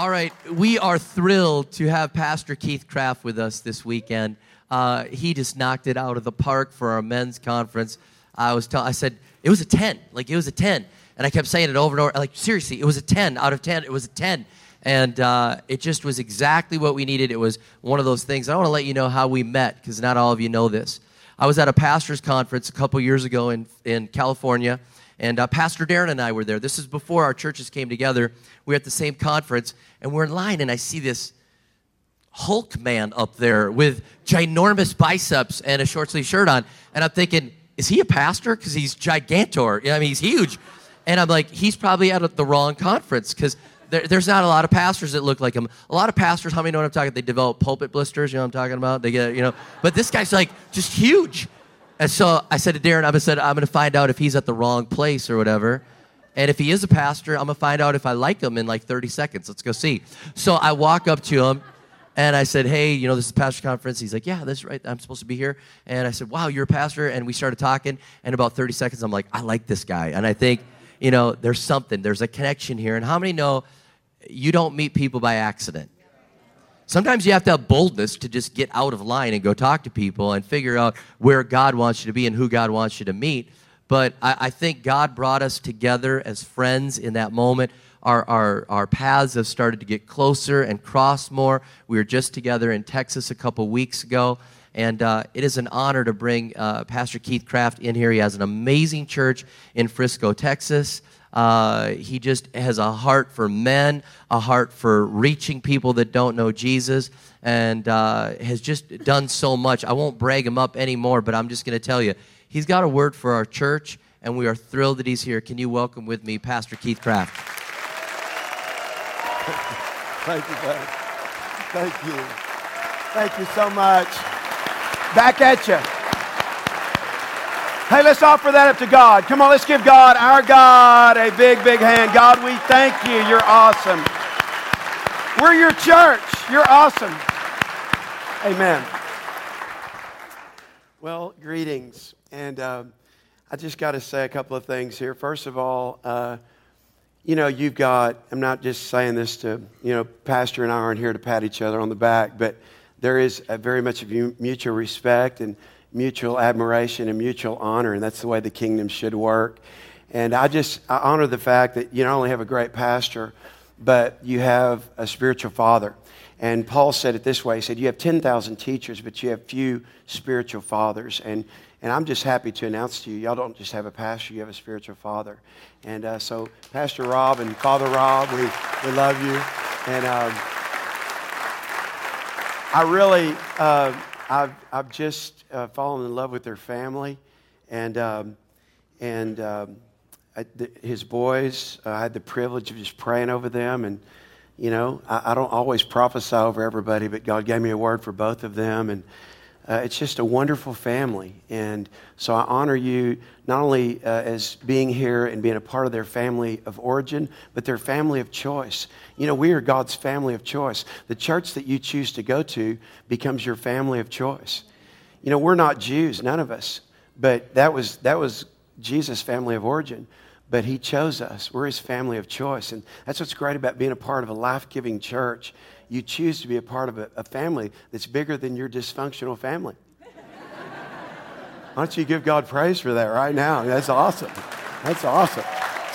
All right, we are thrilled to have Pastor Keith Craft with us this weekend. Uh, he just knocked it out of the park for our men's conference. I was tell- I said it was a 10, like it was a 10, and I kept saying it over and over. Like seriously, it was a 10 out of 10. It was a 10, and uh, it just was exactly what we needed. It was one of those things. I want to let you know how we met because not all of you know this. I was at a pastors' conference a couple years ago in in California and uh, Pastor Darren and I were there. This is before our churches came together. We were at the same conference, and we're in line, and I see this Hulk man up there with ginormous biceps and a short sleeve shirt on. And I'm thinking, is he a pastor? Because he's gigantor. I mean, he's huge. And I'm like, he's probably at the wrong conference because there, there's not a lot of pastors that look like him. A lot of pastors, how many know what I'm talking? About? They develop pulpit blisters. You know what I'm talking about? They get, you know. But this guy's like just huge. And so I said to Darren, I said, I'm going to find out if he's at the wrong place or whatever. And if he is a pastor, I'm going to find out if I like him in like 30 seconds. Let's go see. So I walk up to him and I said, Hey, you know, this is pastor conference. He's like, Yeah, that's right. I'm supposed to be here. And I said, Wow, you're a pastor. And we started talking. And about 30 seconds, I'm like, I like this guy. And I think, you know, there's something, there's a connection here. And how many know you don't meet people by accident? Sometimes you have to have boldness to just get out of line and go talk to people and figure out where God wants you to be and who God wants you to meet. But I, I think God brought us together as friends in that moment. Our, our, our paths have started to get closer and cross more. We were just together in Texas a couple weeks ago. And uh, it is an honor to bring uh, Pastor Keith Craft in here. He has an amazing church in Frisco, Texas. Uh, he just has a heart for men, a heart for reaching people that don't know Jesus, and uh, has just done so much. I won't brag him up anymore, but I'm just going to tell you, he's got a word for our church, and we are thrilled that he's here. Can you welcome with me Pastor Keith Craft? Thank you, buddy. Thank you. Thank you so much. Back at you. Hey, let's offer that up to God. Come on, let's give God, our God, a big, big hand. God, we thank you. You're awesome. We're your church. You're awesome. Amen. Well, greetings. And um, I just got to say a couple of things here. First of all, uh, you know, you've got, I'm not just saying this to, you know, Pastor and I aren't here to pat each other on the back, but there is very much of mutual respect and mutual admiration and mutual honor, and that's the way the kingdom should work. And I just I honor the fact that you not only have a great pastor, but you have a spiritual father. And Paul said it this way He said, You have 10,000 teachers, but you have few spiritual fathers. And, and I'm just happy to announce to you, y'all don't just have a pastor, you have a spiritual father. And uh, so, Pastor Rob and Father Rob, we, we love you. And um, I really, uh, I've, I've just uh, fallen in love with their family. And, um, and um, I, his boys, uh, I had the privilege of just praying over them. And, you know, I, I, don't always prophesy over everybody, but God gave me a word for both of them. And uh, it's just a wonderful family. And so I honor you not only uh, as being here and being a part of their family of origin, but their family of choice. You know, we are God's family of choice. The church that you choose to go to becomes your family of choice. You know, we're not Jews, none of us, but that was, that was Jesus' family of origin but he chose us. We're his family of choice. And that's what's great about being a part of a life giving church you choose to be a part of a, a family that's bigger than your dysfunctional family. Why don't you give God praise for that right now? That's awesome. That's awesome.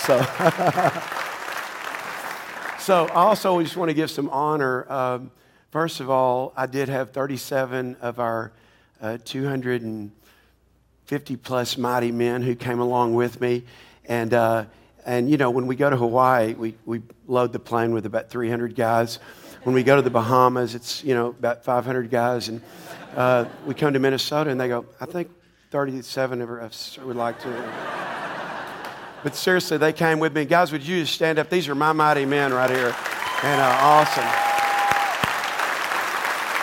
So, so I also just want to give some honor. Um, first of all, I did have 37 of our uh, 250 plus mighty men who came along with me. And, uh, and you know, when we go to Hawaii, we, we load the plane with about 300 guys. When we go to the Bahamas, it's, you know, about 500 guys. And uh, we come to Minnesota and they go, I think 37 of us would like to. But seriously, they came with me. Guys, would you just stand up? These are my mighty men right here. And uh, awesome.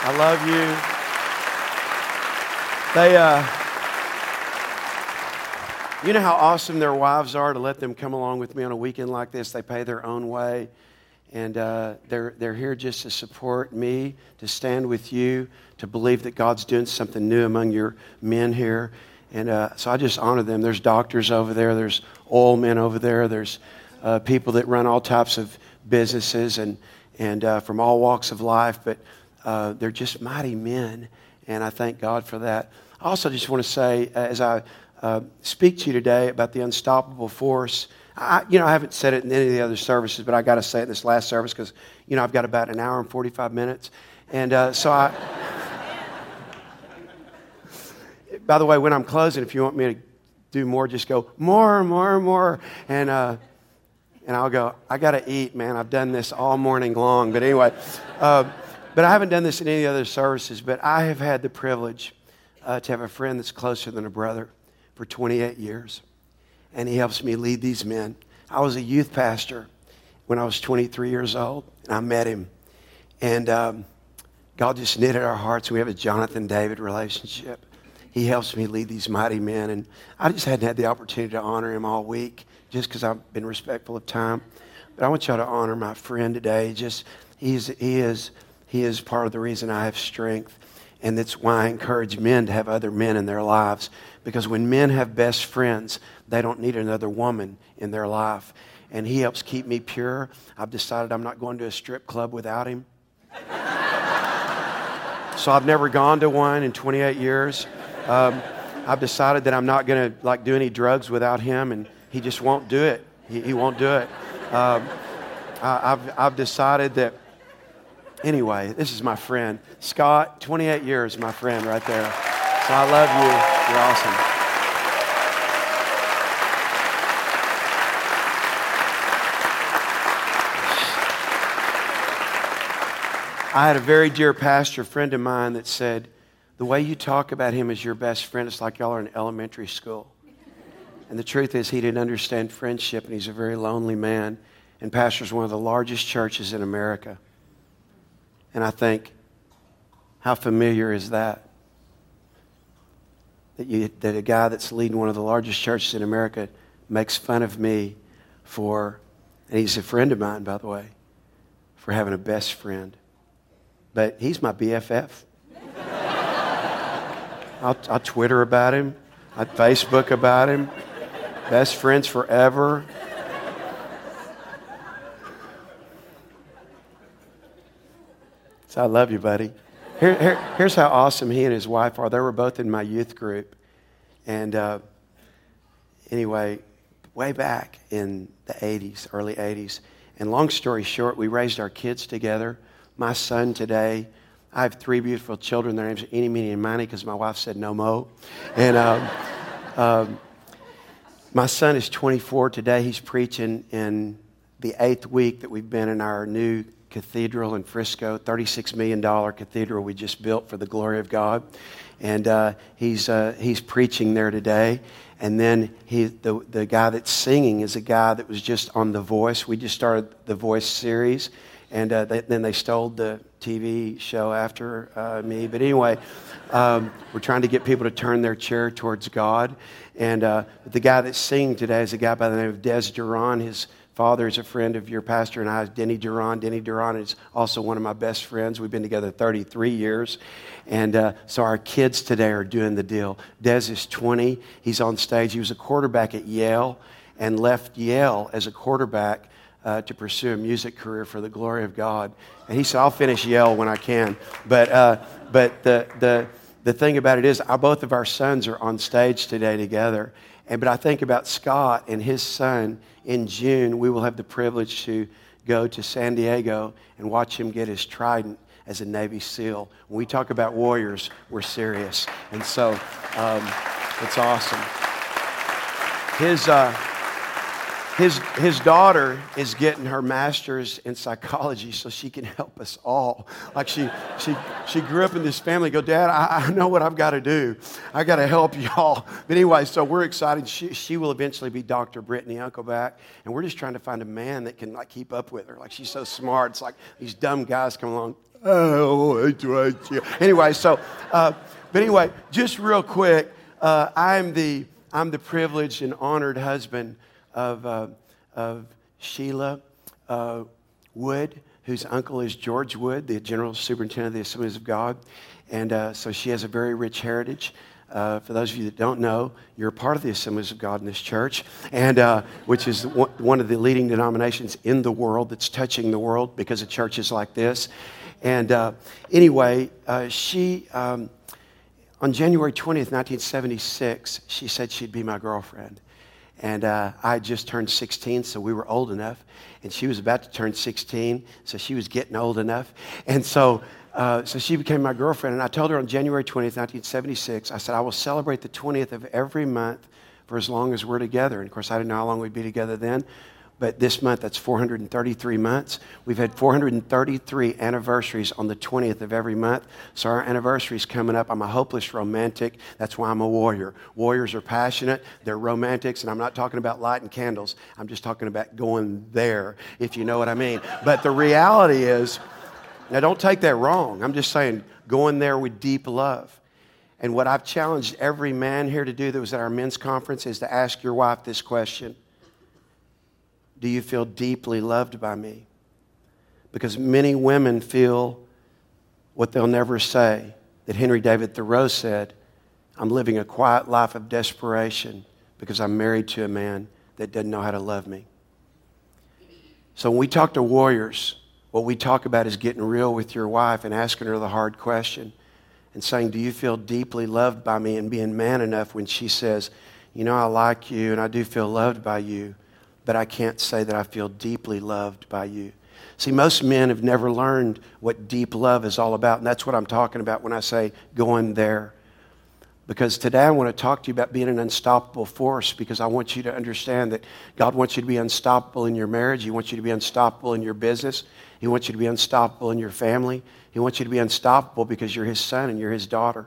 I love you. They, uh, you know how awesome their wives are to let them come along with me on a weekend like this? They pay their own way and uh, they're, they're here just to support me, to stand with you, to believe that God's doing something new among your men here. And uh, so I just honor them. There's doctors over there, there's oil men over there, there's uh, people that run all types of businesses. And, and uh, from all walks of life, but uh, they're just mighty men, and I thank God for that. I also just want to say, uh, as I uh, speak to you today about the unstoppable force, I, you know, I haven't said it in any of the other services, but I got to say it this last service because, you know, I've got about an hour and 45 minutes. And uh, so I, by the way, when I'm closing, if you want me to do more, just go more, more, more. And, uh, and I'll go, I got to eat, man. I've done this all morning long. But anyway, uh, but I haven't done this in any other services, but I have had the privilege uh, to have a friend that's closer than a brother for 28 years. And he helps me lead these men. I was a youth pastor when I was 23 years old, and I met him. And um, God just knitted our hearts. We have a Jonathan David relationship. He helps me lead these mighty men. And I just hadn't had the opportunity to honor him all week just because I've been respectful of time. But I want y'all to honor my friend today. Just he, is, he is part of the reason I have strength. And that's why I encourage men to have other men in their lives. Because when men have best friends, they don't need another woman in their life. And he helps keep me pure. I've decided I'm not going to a strip club without him. so I've never gone to one in 28 years. Um, I've decided that I'm not going to like do any drugs without him, and he just won't do it. He, he won't do it. Um, I, I've, I've decided that. Anyway, this is my friend Scott. 28 years, my friend, right there. So I love you. You're awesome. I had a very dear pastor friend of mine that said, the way you talk about him as your best friend, it's like y'all are in elementary school. And the truth is, he didn't understand friendship, and he's a very lonely man, and pastors one of the largest churches in America. And I think, how familiar is that? That, you, that a guy that's leading one of the largest churches in America makes fun of me for, and he's a friend of mine, by the way, for having a best friend. But he's my BFF. I'll, I'll Twitter about him. I Facebook about him. Best friends forever. So I love you, buddy. Here, here, here's how awesome he and his wife are. They were both in my youth group. And uh, anyway, way back in the 80s, early 80s. And long story short, we raised our kids together. My son today I have three beautiful children. Their names are Eeny, Meeny, and Miny because my wife said no mo. And um, um, my son is 24 today. He's preaching in the eighth week that we've been in our new cathedral in Frisco, $36 million cathedral we just built for the glory of God. And uh, he's, uh, he's preaching there today. And then he, the, the guy that's singing is a guy that was just on The Voice. We just started the Voice series. And uh, they, then they stole the TV show after uh, me. But anyway, um, we're trying to get people to turn their chair towards God. And uh, the guy that's singing today is a guy by the name of Dez Duron. His father is a friend of your pastor and I, Denny Duron. Denny Duron is also one of my best friends. We've been together 33 years. And uh, so our kids today are doing the deal. Dez is 20. He's on stage. He was a quarterback at Yale and left Yale as a quarterback uh, to pursue a music career for the glory of God. And he said, I'll finish Yale when I can. But, uh, but the, the, the thing about it is, our, both of our sons are on stage today together. And, but I think about Scott and his son. In June, we will have the privilege to go to San Diego and watch him get his trident as a Navy SEAL. When we talk about warriors, we're serious. And so um, it's awesome. His, uh, his, his daughter is getting her master's in psychology so she can help us all. Like she, she, she grew up in this family. Go, Dad, I, I know what I've got to do. I got to help y'all. But anyway, so we're excited. She, she will eventually be Dr. Brittany Uncleback. And we're just trying to find a man that can like keep up with her. Like she's so smart. It's like these dumb guys come along. Oh, anyway, so, uh, but anyway, just real quick, uh, I'm the I'm the privileged and honored husband of, uh, of Sheila uh, Wood, whose uncle is George Wood, the General Superintendent of the Assemblies of God. And uh, so she has a very rich heritage. Uh, for those of you that don't know, you're a part of the Assemblies of God in this church, and uh, which is one of the leading denominations in the world that's touching the world because of churches like this. And uh, anyway, uh, she um, on January 20th, 1976, she said she'd be my girlfriend. And uh, I just turned 16, so we were old enough. And she was about to turn 16, so she was getting old enough. And so uh, so she became my girlfriend. And I told her on January 20th, 1976, I said, I will celebrate the 20th of every month for as long as we're together. And of course, I didn't know how long we'd be together then. But this month, that's 433 months. We've had 433 anniversaries on the 20th of every month. So our anniversary is coming up. I'm a hopeless romantic. That's why I'm a warrior. Warriors are passionate, they're romantics, and I'm not talking about lighting candles. I'm just talking about going there, if you know what I mean. But the reality is, now, don't take that wrong. I'm just saying, going there with deep love. And what I've challenged every man here to do that was at our men's conference is to ask your wife this question Do you feel deeply loved by me? Because many women feel what they'll never say that Henry David Thoreau said I'm living a quiet life of desperation because I'm married to a man that doesn't know how to love me. So when we talk to warriors, what we talk about is getting real with your wife and asking her the hard question and saying, Do you feel deeply loved by me? And being man enough when she says, You know, I like you and I do feel loved by you, but I can't say that I feel deeply loved by you. See, most men have never learned what deep love is all about, and that's what I'm talking about when I say going there. Because today I want to talk to you about being an unstoppable force because I want you to understand that God wants you to be unstoppable in your marriage. He wants you to be unstoppable in your business. He wants you to be unstoppable in your family. He wants you to be unstoppable because you're His son and you're His daughter.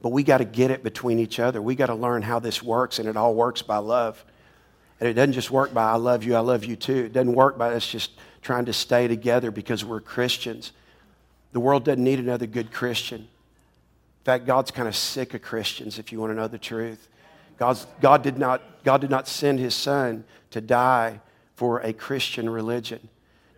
But we got to get it between each other. We got to learn how this works, and it all works by love. It doesn't just work by I love you, I love you too. It doesn't work by us just trying to stay together because we're Christians. The world doesn't need another good Christian. In fact, God's kind of sick of Christians, if you want to know the truth. God's, God, did not, God did not send his son to die for a Christian religion.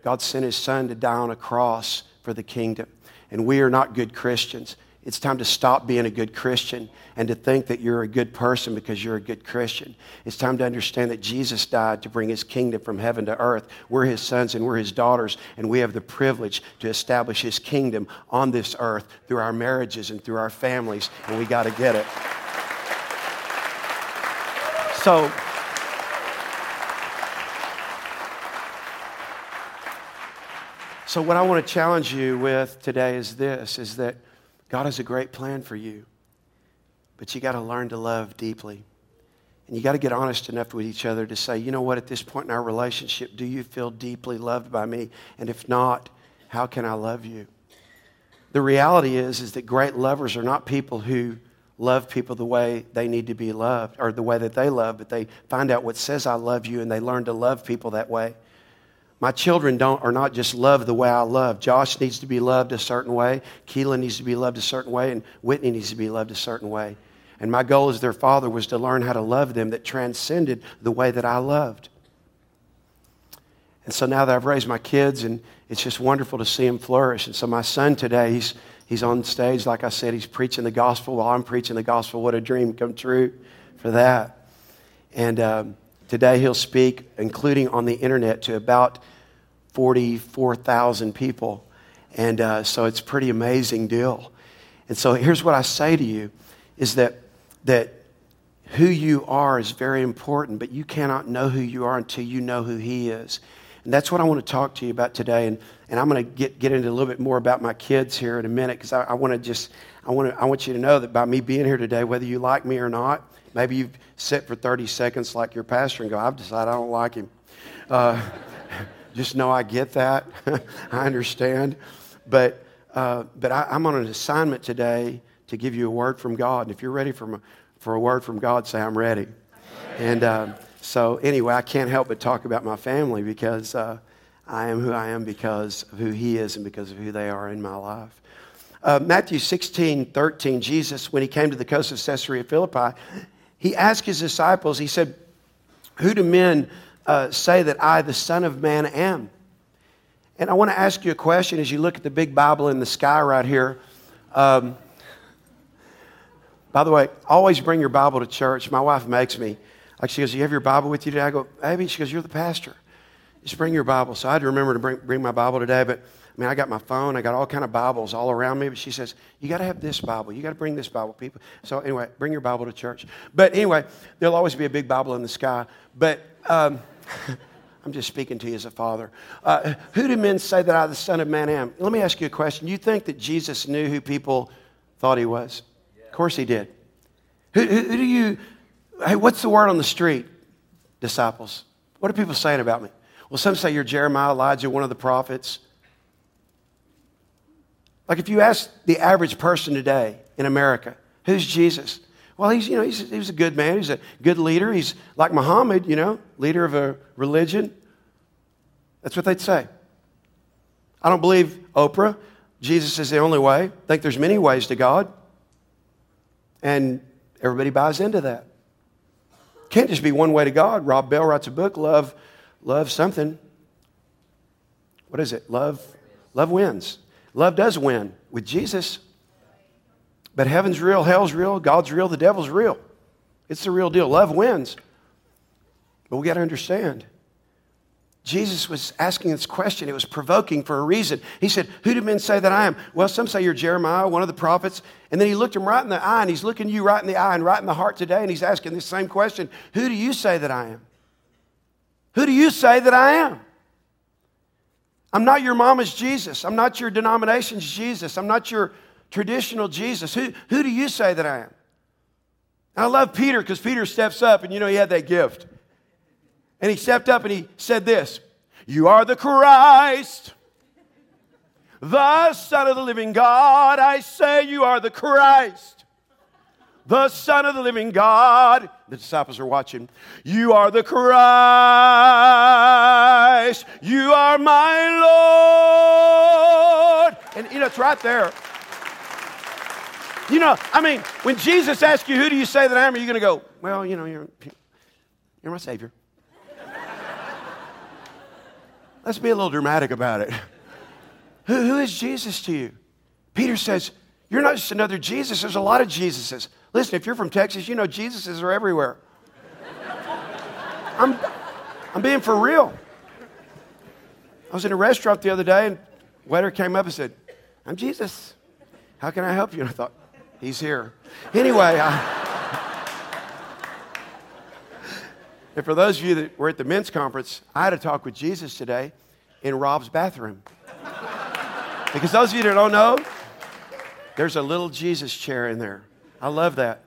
God sent his son to die on a cross for the kingdom. And we are not good Christians. It's time to stop being a good Christian and to think that you're a good person because you're a good Christian. It's time to understand that Jesus died to bring his kingdom from heaven to earth. We're his sons and we're his daughters, and we have the privilege to establish his kingdom on this earth through our marriages and through our families, and we got to get it. So, so what I want to challenge you with today is this is that God has a great plan for you, but you got to learn to love deeply. And you got to get honest enough with each other to say, you know what, at this point in our relationship, do you feel deeply loved by me? And if not, how can I love you? The reality is, is that great lovers are not people who love people the way they need to be loved or the way that they love, but they find out what says I love you and they learn to love people that way. My children don't, are not just loved the way I love. Josh needs to be loved a certain way. Keelan needs to be loved a certain way. And Whitney needs to be loved a certain way. And my goal as their father was to learn how to love them that transcended the way that I loved. And so now that I've raised my kids, and it's just wonderful to see them flourish. And so my son today, he's, he's on stage. Like I said, he's preaching the gospel while I'm preaching the gospel. What a dream come true for that. And um, Today he'll speak, including on the internet, to about 44,000 people. And uh, so it's a pretty amazing deal. And so here's what I say to you is that, that who you are is very important, but you cannot know who you are until you know who he is. And that's what I want to talk to you about today. And, and I'm going to get, get into a little bit more about my kids here in a minute because I, I want to just, I want, to, I want you to know that by me being here today, whether you like me or not, maybe you've sit for 30 seconds like your pastor and go, I've decided I don't like him. Uh, just know I get that. I understand. But, uh, but I, am on an assignment today to give you a word from God. And if you're ready for, my, for a word from God, say, I'm ready. And uh, so, anyway, I can't help but talk about my family because uh, I am who I am because of who He is and because of who they are in my life. Uh, Matthew 16, 13, Jesus, when he came to the coast of Caesarea Philippi, he asked his disciples, he said, Who do men uh, say that I, the Son of Man, am? And I want to ask you a question as you look at the big Bible in the sky right here. Um, By the way, always bring your Bible to church. My wife makes me. Like she goes, You have your Bible with you today? I go, Abby, she goes, You're the pastor. Just bring your Bible. So I had to remember to bring, bring my Bible today, but mean, I got my phone, I got all kind of Bibles all around me, but she says, you got to have this Bible. You got to bring this Bible, people. So anyway, bring your Bible to church. But anyway, there'll always be a big Bible in the sky. But um, I'm just speaking to you as a father. Uh, who do men say that I, the Son of Man, am? Let me ask you a question. You think that Jesus knew who people thought he was? Of course he did. Who, who, who do you, hey, what's the word on the street, disciples? What are people saying about me? Well, some say you're Jeremiah, Elijah, one of the prophets. Like if you ask the average person today in America, who's Jesus? Well, he's, you know, he's, he's a good man. He's a good leader. He's like Muhammad, you know, leader of a religion. That's what they'd say. I don't believe Oprah. Jesus is the only way. I think there's many ways to God. And everybody buys into that. Can't just be one way to God. Rob Bell writes a book, Love, Love something. What is it? Love, love wins. Love does win with Jesus. But heaven's real, hell's real, God's real, the devil's real. It's the real deal. Love wins. But we got to understand. Jesus was asking this question. It was provoking for a reason. He said, Who do men say that I am? Well, some say you're Jeremiah, one of the prophets. And then he looked him right in the eye, and he's looking you right in the eye and right in the heart today, and he's asking this same question Who do you say that I am? Who do you say that I am? I'm not your mama's Jesus. I'm not your denomination's Jesus. I'm not your traditional Jesus. Who, who do you say that I am? And I love Peter because Peter steps up and you know he had that gift. And he stepped up and he said this You are the Christ, the Son of the living God. I say you are the Christ the Son of the living God. The disciples are watching. You are the Christ. You are my Lord. And you know, it's right there. You know, I mean, when Jesus asks you, Who do you say that I am? Are you going to go, Well, you know, you're, you're my Savior. Let's be a little dramatic about it. Who, who is Jesus to you? Peter says, You're not just another Jesus, there's a lot of Jesuses. Listen, if you're from Texas, you know Jesuses are everywhere. I'm, I'm being for real. I was in a restaurant the other day, and waiter came up and said, I'm Jesus. How can I help you? And I thought, he's here. Anyway, I, and for those of you that were at the men's conference, I had a talk with Jesus today in Rob's bathroom. Because those of you that don't know, there's a little Jesus chair in there. I love that.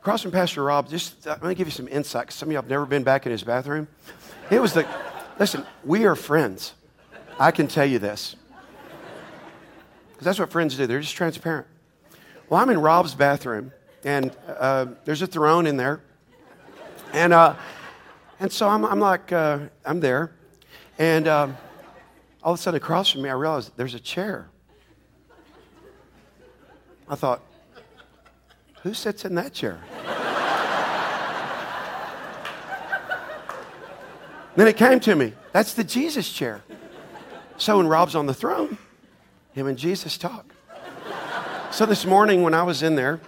Across from Pastor Rob, just uh, let me give you some insight. Some of y'all have never been back in his bathroom. It was the, listen, we are friends. I can tell you this. Because that's what friends do, they're just transparent. Well, I'm in Rob's bathroom, and uh, there's a throne in there. And, uh, and so I'm, I'm like, uh, I'm there. And um, all of a sudden, across from me, I realized there's a chair. I thought, who sits in that chair? then it came to me that's the Jesus chair. So when Rob's on the throne, him and Jesus talk. So this morning when I was in there,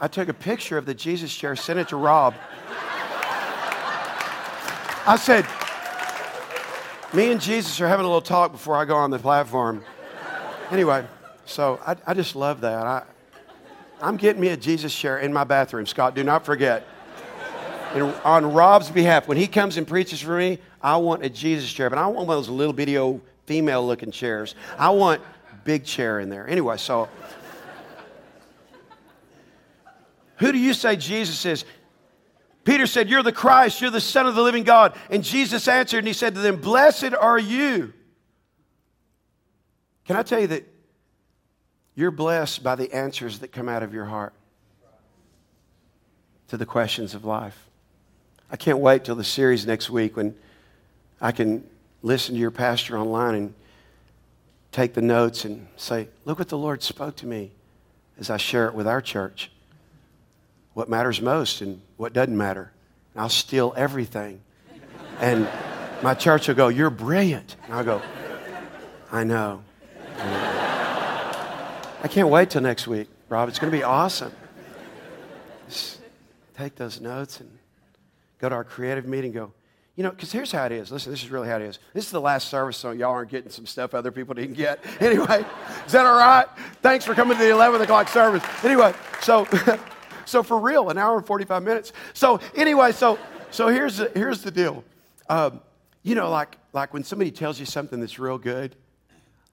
I took a picture of the Jesus chair, sent it to Rob. I said, Me and Jesus are having a little talk before I go on the platform. Anyway, so I, I just love that. I, I'm getting me a Jesus chair in my bathroom, Scott. Do not forget. And on Rob's behalf, when he comes and preaches for me, I want a Jesus chair, but I want one of those little bitty old female looking chairs. I want big chair in there. Anyway, so who do you say Jesus is? Peter said, You're the Christ, you're the Son of the living God. And Jesus answered and he said to them, Blessed are you can I tell you that you're blessed by the answers that come out of your heart to the questions of life? I can't wait till the series next week when I can listen to your pastor online and take the notes and say, Look what the Lord spoke to me as I share it with our church. What matters most and what doesn't matter. And I'll steal everything. And my church will go, You're brilliant. And I'll go, I know. I can't wait till next week, Rob. It's going to be awesome. Just take those notes and go to our creative meeting. Go, you know, because here's how it is. Listen, this is really how it is. This is the last service, so y'all aren't getting some stuff other people didn't get. Anyway, is that all right? Thanks for coming to the 11 o'clock service. Anyway, so, so for real, an hour and 45 minutes. So anyway, so so here's the, here's the deal. Um, you know, like like when somebody tells you something that's real good,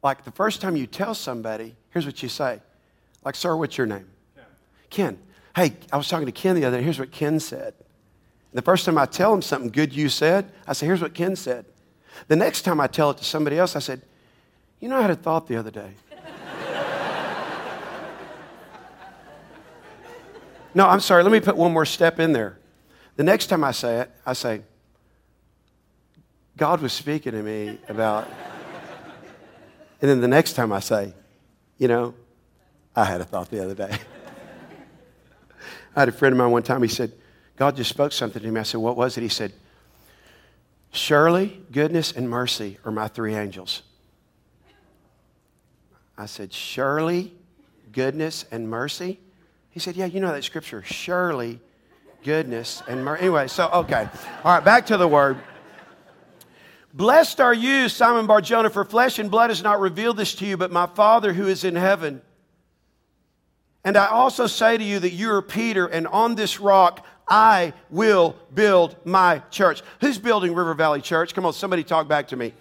like the first time you tell somebody, here's what you say. Like, sir, what's your name? Ken. Ken. Hey, I was talking to Ken the other day. Here's what Ken said. The first time I tell him something good you said, I say, here's what Ken said. The next time I tell it to somebody else, I said, you know, I had a thought the other day. No, I'm sorry. Let me put one more step in there. The next time I say it, I say, God was speaking to me about. And then the next time I say, you know, I had a thought the other day. I had a friend of mine one time, he said, God just spoke something to me. I said, What was it? He said, Surely, goodness, and mercy are my three angels. I said, Surely, goodness, and mercy? He said, Yeah, you know that scripture. Surely, goodness, and mercy. Anyway, so, okay. All right, back to the word. Blessed are you, Simon Barjona, for flesh and blood has not revealed this to you, but my Father who is in heaven. And I also say to you that you are Peter, and on this rock I will build my church. Who's building River Valley Church? Come on, somebody talk back to me.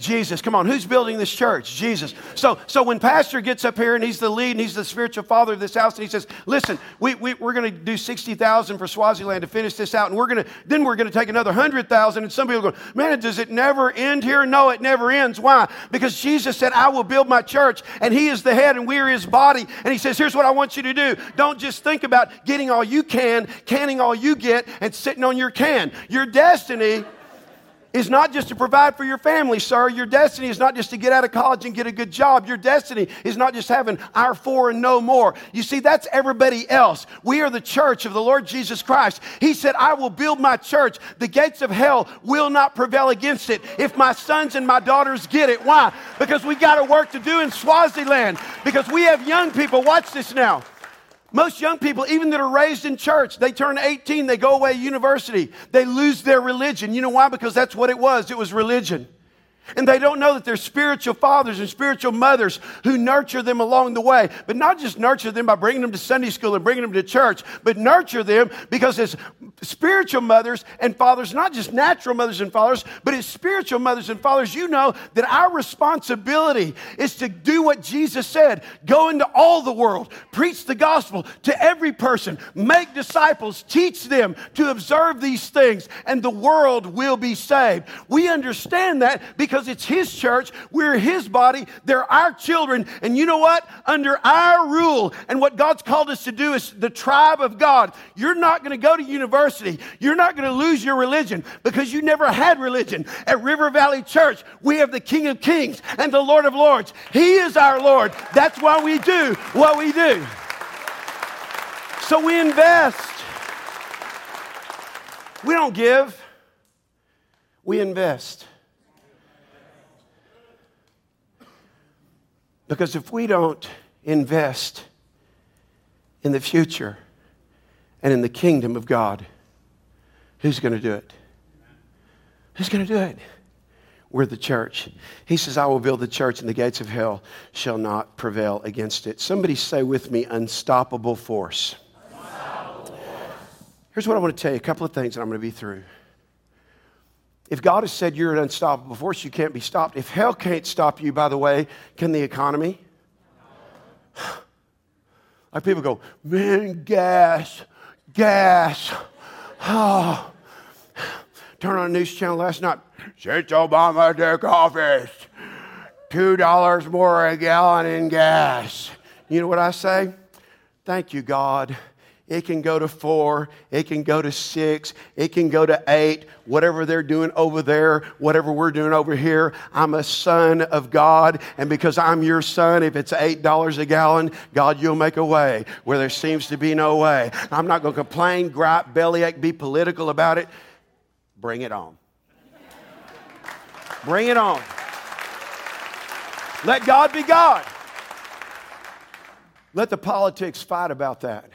Jesus. Come on, who's building this church? Jesus. So, so when Pastor gets up here and he's the lead and he's the spiritual father of this house, and he says, "Listen, we, we we're going to do sixty thousand for Swaziland to finish this out, and we're going to then we're going to take another hundred thousand. And some people go, "Man, does it never end here?" No, it never ends. Why? Because Jesus said, "I will build my church," and He is the head, and we are His body. And He says, "Here's what I want you to do. Don't just think about getting all you can, canning all you get, and sitting on your can. Your destiny." Is not just to provide for your family, sir. Your destiny is not just to get out of college and get a good job. Your destiny is not just having our four and no more. You see, that's everybody else. We are the church of the Lord Jesus Christ. He said, I will build my church. The gates of hell will not prevail against it if my sons and my daughters get it. Why? Because we got a work to do in Swaziland. Because we have young people. Watch this now. Most young people, even that are raised in church, they turn 18, they go away to university, they lose their religion. You know why? Because that's what it was. It was religion. And they don't know that there's spiritual fathers and spiritual mothers who nurture them along the way. But not just nurture them by bringing them to Sunday school and bringing them to church, but nurture them because as spiritual mothers and fathers, not just natural mothers and fathers, but as spiritual mothers and fathers, you know that our responsibility is to do what Jesus said go into all the world, preach the gospel to every person, make disciples, teach them to observe these things, and the world will be saved. We understand that because because it's His church. We're His body. They're our children. And you know what? Under our rule and what God's called us to do is the tribe of God. You're not going to go to university. You're not going to lose your religion because you never had religion. At River Valley Church, we have the King of Kings and the Lord of Lords. He is our Lord. That's why we do what we do. So we invest. We don't give, we invest. Because if we don't invest in the future and in the kingdom of God, who's going to do it? Who's going to do it? We're the church. He says, I will build the church, and the gates of hell shall not prevail against it. Somebody say with me, unstoppable force. Here's what I want to tell you a couple of things, and I'm going to be through. If God has said you're an unstoppable force, you can't be stopped. If hell can't stop you, by the way, can the economy? Like people go, man, gas, gas. Oh. Turn on a news channel last night. Since Obama took office, $2 more a gallon in gas. You know what I say? Thank you, God. It can go to four. It can go to six. It can go to eight. Whatever they're doing over there, whatever we're doing over here, I'm a son of God. And because I'm your son, if it's $8 a gallon, God, you'll make a way where there seems to be no way. I'm not going to complain, gripe, bellyache, be political about it. Bring it on. Bring it on. Let God be God. Let the politics fight about that.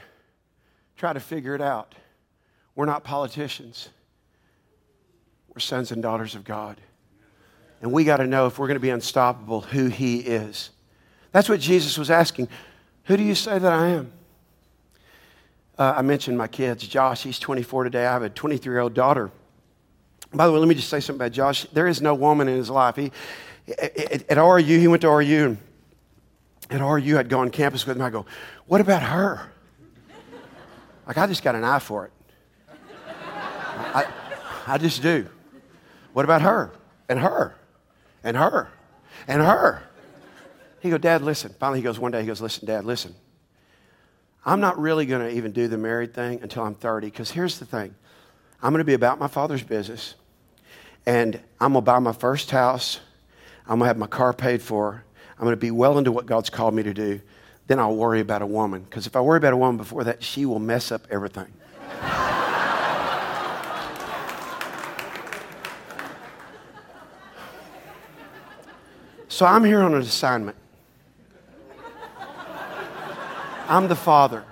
Try to figure it out. We're not politicians, we're sons and daughters of God. And we got to know if we're going to be unstoppable who He is. That's what Jesus was asking. Who do you say that I am? Uh, I mentioned my kids. Josh, he's 24 today. I have a 23 year old daughter. By the way, let me just say something about Josh. There is no woman in his life. He, at, at RU, he went to RU. And at RU, I'd go on campus with him. I go, What about her? Like, I just got an eye for it. I, I just do. What about her? And her? And her? And her? He goes, Dad, listen. Finally, he goes, one day, he goes, Listen, Dad, listen. I'm not really going to even do the married thing until I'm 30, because here's the thing I'm going to be about my father's business, and I'm going to buy my first house. I'm going to have my car paid for. I'm going to be well into what God's called me to do. Then I'll worry about a woman, because if I worry about a woman before that, she will mess up everything. so I'm here on an assignment. I'm the father.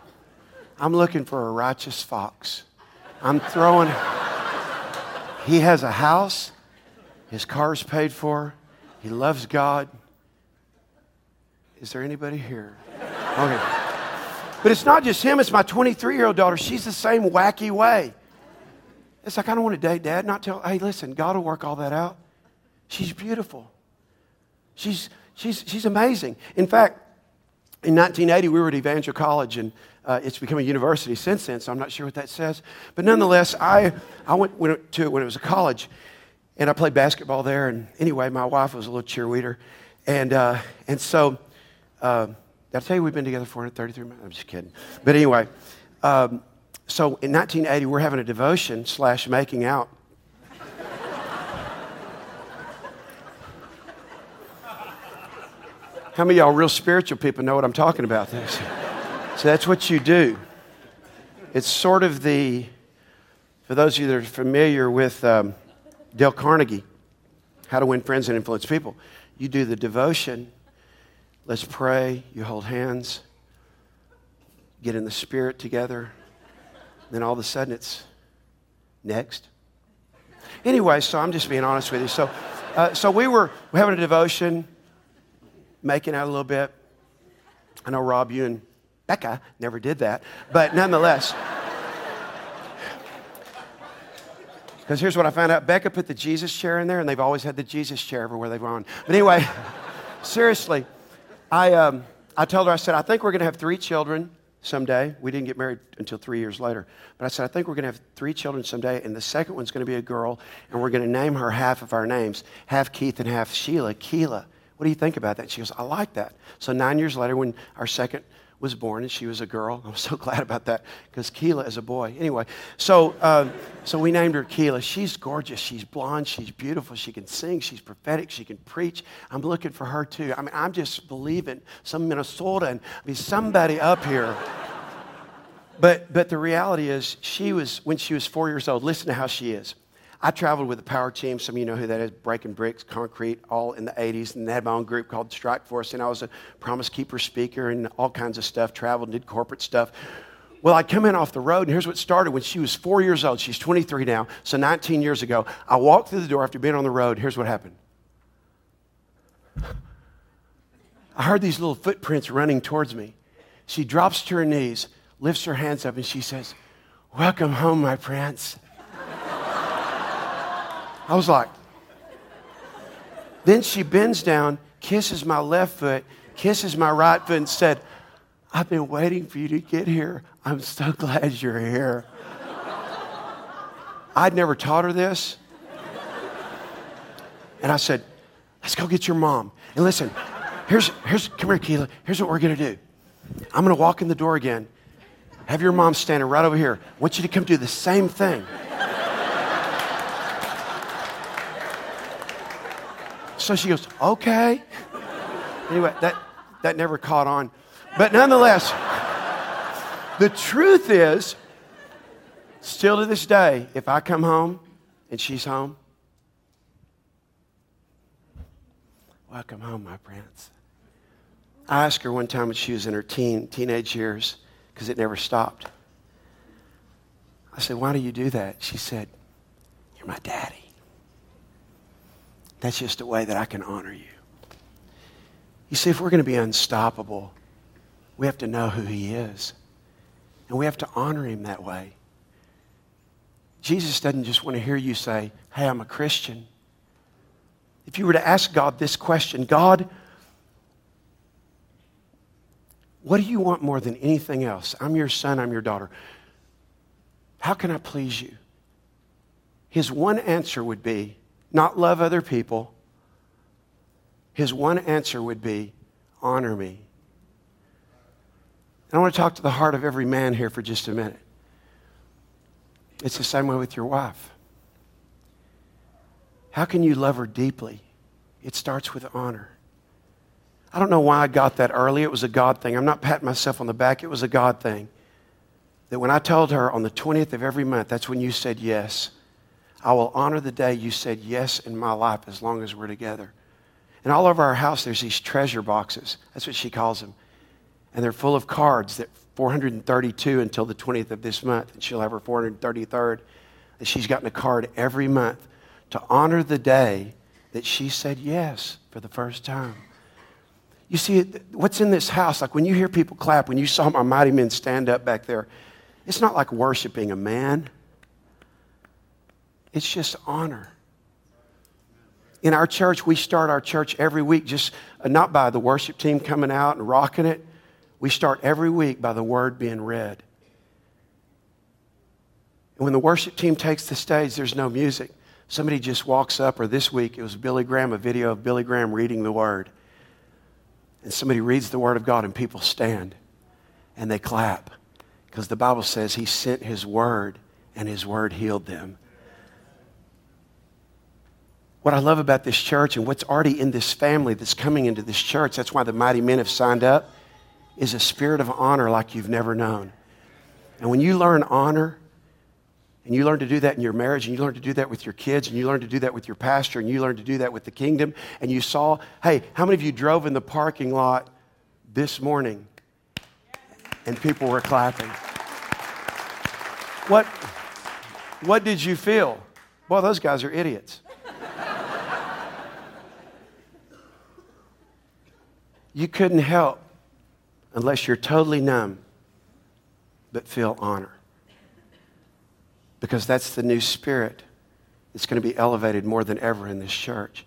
I'm looking for a righteous fox. I'm throwing. He has a house, his car's paid for, he loves God. Is there anybody here? Okay. But it's not just him, it's my 23 year old daughter. She's the same wacky way. It's like, I don't want to date dad, not tell, hey, listen, God will work all that out. She's beautiful. She's, she's, she's amazing. In fact, in 1980, we were at Evangel College, and uh, it's become a university since then, so I'm not sure what that says. But nonetheless, I, I went, went to it when it was a college, and I played basketball there. And anyway, my wife was a little cheerleader. And, uh, and so, uh, did I tell you we've been together 433 months? I'm just kidding. But anyway, um, so in 1980, we're having a devotion slash making out How many y'all real spiritual people know what I'm talking about? This. So that's what you do. It's sort of the, for those of you that are familiar with um, Dale Carnegie, How to Win Friends and Influence People, you do the devotion. Let's pray. You hold hands, get in the spirit together. Then all of a sudden it's next. Anyway, so I'm just being honest with you. So, uh, so we were having a devotion making out a little bit. I know Rob, you and Becca never did that, but nonetheless. Because here's what I found out Becca put the Jesus chair in there, and they've always had the Jesus chair everywhere they've gone. But anyway, seriously, I, um, I told her, I said, I think we're going to have three children someday. We didn't get married until three years later. But I said, I think we're going to have three children someday, and the second one's going to be a girl, and we're going to name her half of our names half Keith and half Sheila, Keela. What do you think about that? She goes, I like that. So nine years later, when our second was born and she was a girl, I'm so glad about that because Keela is a boy. Anyway, so, uh, so we named her Keela. She's gorgeous. She's blonde. She's beautiful. She can sing. She's prophetic. She can preach. I'm looking for her too. I mean, I'm just believing some Minnesota and be somebody up here. But, but the reality is, she was, when she was four years old, listen to how she is. I traveled with the power team. Some of you know who that is, breaking bricks, concrete, all in the 80s. And they had my own group called Strike Force. And I was a Promise Keeper speaker and all kinds of stuff, traveled did corporate stuff. Well, I'd come in off the road, and here's what started when she was four years old. She's 23 now, so 19 years ago. I walked through the door after being on the road. Here's what happened I heard these little footprints running towards me. She drops to her knees, lifts her hands up, and she says, Welcome home, my prince. I was like, then she bends down, kisses my left foot, kisses my right foot, and said, I've been waiting for you to get here. I'm so glad you're here. I'd never taught her this. And I said, Let's go get your mom. And listen, here's, here's come here, Keela. Here's what we're going to do. I'm going to walk in the door again. Have your mom standing right over here. I want you to come do the same thing. So she goes, okay. Anyway, that, that never caught on. But nonetheless, the truth is, still to this day, if I come home and she's home, welcome home, my prince. I asked her one time when she was in her teen, teenage years, because it never stopped. I said, Why do you do that? She said, You're my daddy. That's just a way that I can honor you. You see, if we're going to be unstoppable, we have to know who He is. And we have to honor Him that way. Jesus doesn't just want to hear you say, Hey, I'm a Christian. If you were to ask God this question, God, what do you want more than anything else? I'm your son, I'm your daughter. How can I please you? His one answer would be not love other people. His one answer would be honor me. And I want to talk to the heart of every man here for just a minute. It's the same way with your wife. How can you love her deeply? It starts with honor. I don't know why I got that early. It was a God thing. I'm not patting myself on the back. It was a God thing that when I told her on the 20th of every month, that's when you said yes, I will honor the day you said yes in my life as long as we're together. And all over our house, there's these treasure boxes. That's what she calls them. And they're full of cards that 432 until the 20th of this month. And she'll have her 433rd. And she's gotten a card every month to honor the day that she said yes for the first time. You see, what's in this house, like when you hear people clap, when you saw my mighty men stand up back there, it's not like worshiping a man, it's just honor. In our church, we start our church every week just uh, not by the worship team coming out and rocking it. We start every week by the word being read. And when the worship team takes the stage, there's no music. Somebody just walks up, or this week it was Billy Graham, a video of Billy Graham reading the word. And somebody reads the word of God, and people stand and they clap. Because the Bible says he sent his word and his word healed them. What I love about this church and what's already in this family that's coming into this church, that's why the mighty men have signed up, is a spirit of honor like you've never known. And when you learn honor, and you learn to do that in your marriage, and you learn to do that with your kids, and you learn to do that with your pastor, and you learn to do that with the kingdom, and you saw, hey, how many of you drove in the parking lot this morning and people were clapping. What, what did you feel? Well, those guys are idiots. You couldn't help unless you're totally numb, but feel honor. Because that's the new spirit that's going to be elevated more than ever in this church.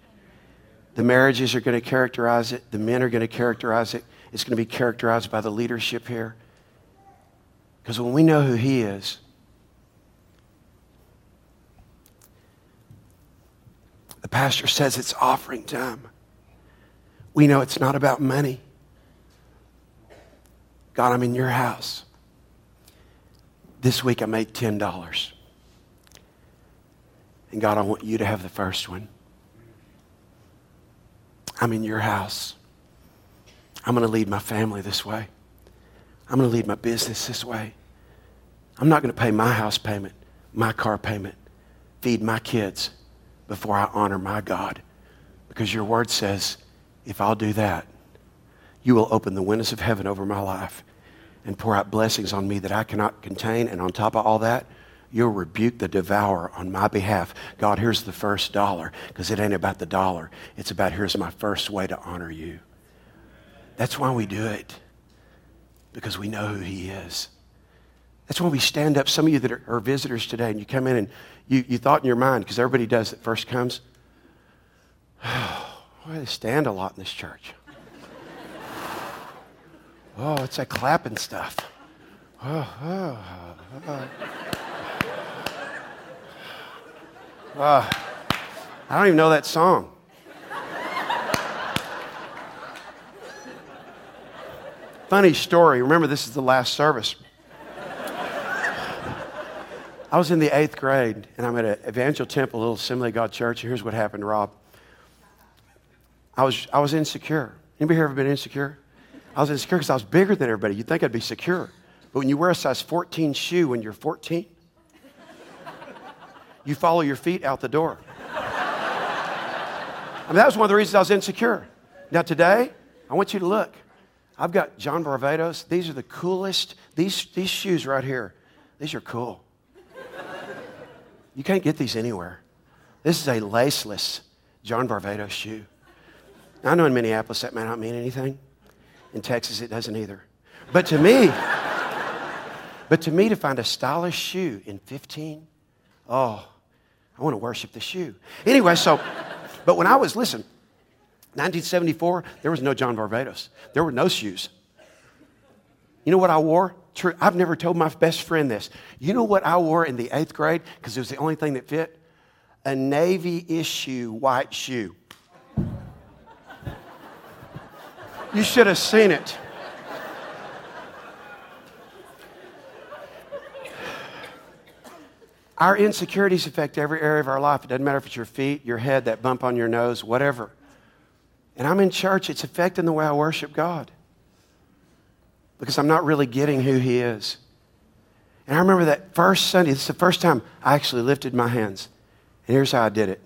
The marriages are going to characterize it, the men are going to characterize it. It's going to be characterized by the leadership here. Because when we know who He is, the pastor says it's offering time. We know it's not about money. God, I'm in your house. This week I made $10. And God, I want you to have the first one. I'm in your house. I'm going to lead my family this way. I'm going to lead my business this way. I'm not going to pay my house payment, my car payment, feed my kids before I honor my God. Because your word says, if I'll do that, you will open the windows of heaven over my life and pour out blessings on me that I cannot contain. And on top of all that, you'll rebuke the devourer on my behalf. God, here's the first dollar, because it ain't about the dollar. It's about here's my first way to honor you. That's why we do it because we know who He is. That's why we stand up. Some of you that are, are visitors today, and you come in and you, you thought in your mind, because everybody does that first comes, oh, oh, they stand a lot in this church. oh, it's that clapping stuff. Oh, oh, oh. I don't even know that song. Funny story. Remember, this is the last service. I was in the eighth grade, and I'm at an Evangel Temple, a little Assembly God church. Here's what happened, Rob. I was, I was insecure. Anybody here ever been insecure? I was insecure because I was bigger than everybody. You'd think I'd be secure. But when you wear a size 14 shoe when you're 14, you follow your feet out the door. I mean, that was one of the reasons I was insecure. Now, today, I want you to look. I've got John Varvatos. These are the coolest. These, these shoes right here, these are cool. You can't get these anywhere. This is a laceless John Varvatos shoe. I know in Minneapolis that may not mean anything. In Texas, it doesn't either. But to me, but to me, to find a stylish shoe in 15, oh, I want to worship the shoe. Anyway, so, but when I was, listen, 1974, there was no John Varvatos. There were no shoes. You know what I wore? True. I've never told my best friend this. You know what I wore in the eighth grade? Because it was the only thing that fit? A navy issue white shoe. You should have seen it. Our insecurities affect every area of our life. It doesn't matter if it's your feet, your head, that bump on your nose, whatever. And I'm in church, it's affecting the way I worship God because I'm not really getting who He is. And I remember that first Sunday, this is the first time I actually lifted my hands. And here's how I did it.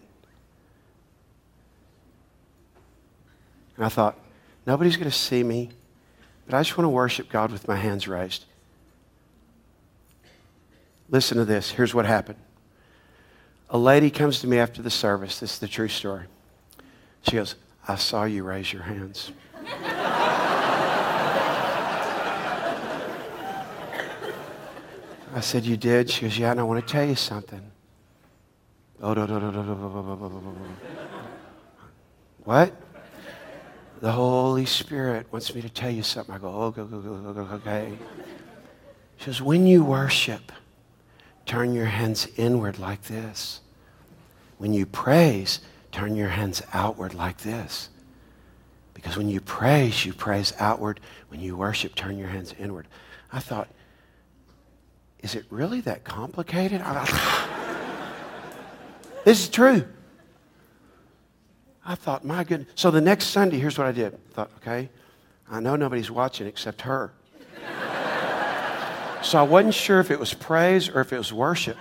And I thought, nobody's going to see me, but I just want to worship God with my hands raised. Listen to this. Here's what happened. A lady comes to me after the service. This is the true story. She goes, I saw you raise your hands. I said, You did? She goes, Yeah, and I want to tell you something. Oh. What? The Holy Spirit wants me to tell you something. I go, Oh, go, go, go, go, go, okay. She says, When you worship, turn your hands inward like this. When you praise, turn your hands outward like this. Because when you praise, you praise outward. When you worship, turn your hands inward. I thought, is it really that complicated? this is true. I thought, my goodness. So the next Sunday, here's what I did. I thought, okay, I know nobody's watching except her. so I wasn't sure if it was praise or if it was worship.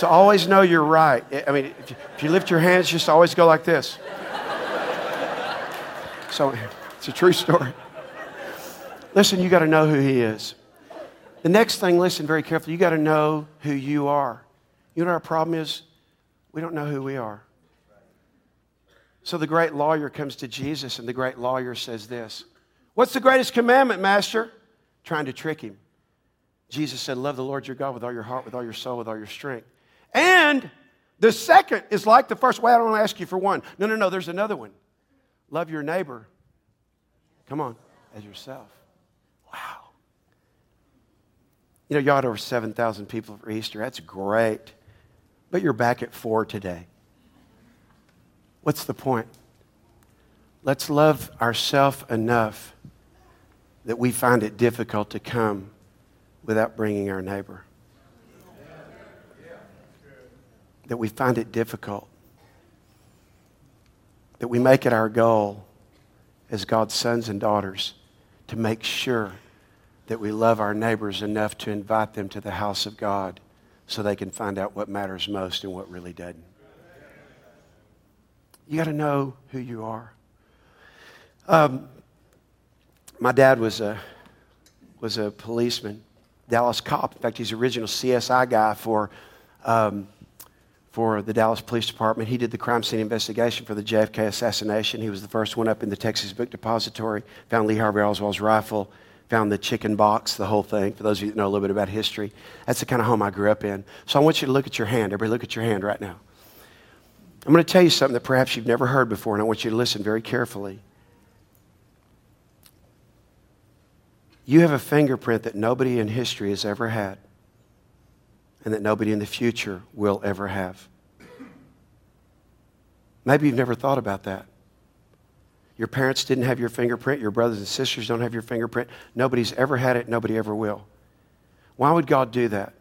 So always know you're right. I mean, if you, if you lift your hands, just always go like this. So it's a true story. Listen, you got to know who He is. The next thing, listen very carefully, you got to know who you are. You know our problem is? We don't know who we are. So the great lawyer comes to Jesus, and the great lawyer says this What's the greatest commandment, Master? Trying to trick him. Jesus said, Love the Lord your God with all your heart, with all your soul, with all your strength. And the second is like the first. Well, I don't want to ask you for one. No, no, no, there's another one. Love your neighbor. Come on, as yourself. Wow. You know, you had over 7,000 people for Easter. That's great. But you're back at four today. What's the point? Let's love ourselves enough that we find it difficult to come without bringing our neighbor. That we find it difficult, that we make it our goal as God's sons and daughters to make sure that we love our neighbors enough to invite them to the house of God so they can find out what matters most and what really doesn't. You got to know who you are. Um, my dad was a, was a policeman, Dallas cop. In fact, he's the original CSI guy for um, for the Dallas Police Department. He did the crime scene investigation for the JFK assassination. He was the first one up in the Texas Book Depository, found Lee Harvey Oswald's rifle, found the chicken box, the whole thing, for those of you that know a little bit about history. That's the kind of home I grew up in. So I want you to look at your hand. Everybody, look at your hand right now. I'm going to tell you something that perhaps you've never heard before, and I want you to listen very carefully. You have a fingerprint that nobody in history has ever had and that nobody in the future will ever have. Maybe you've never thought about that. Your parents didn't have your fingerprint. Your brothers and sisters don't have your fingerprint. Nobody's ever had it. Nobody ever will. Why would God do that?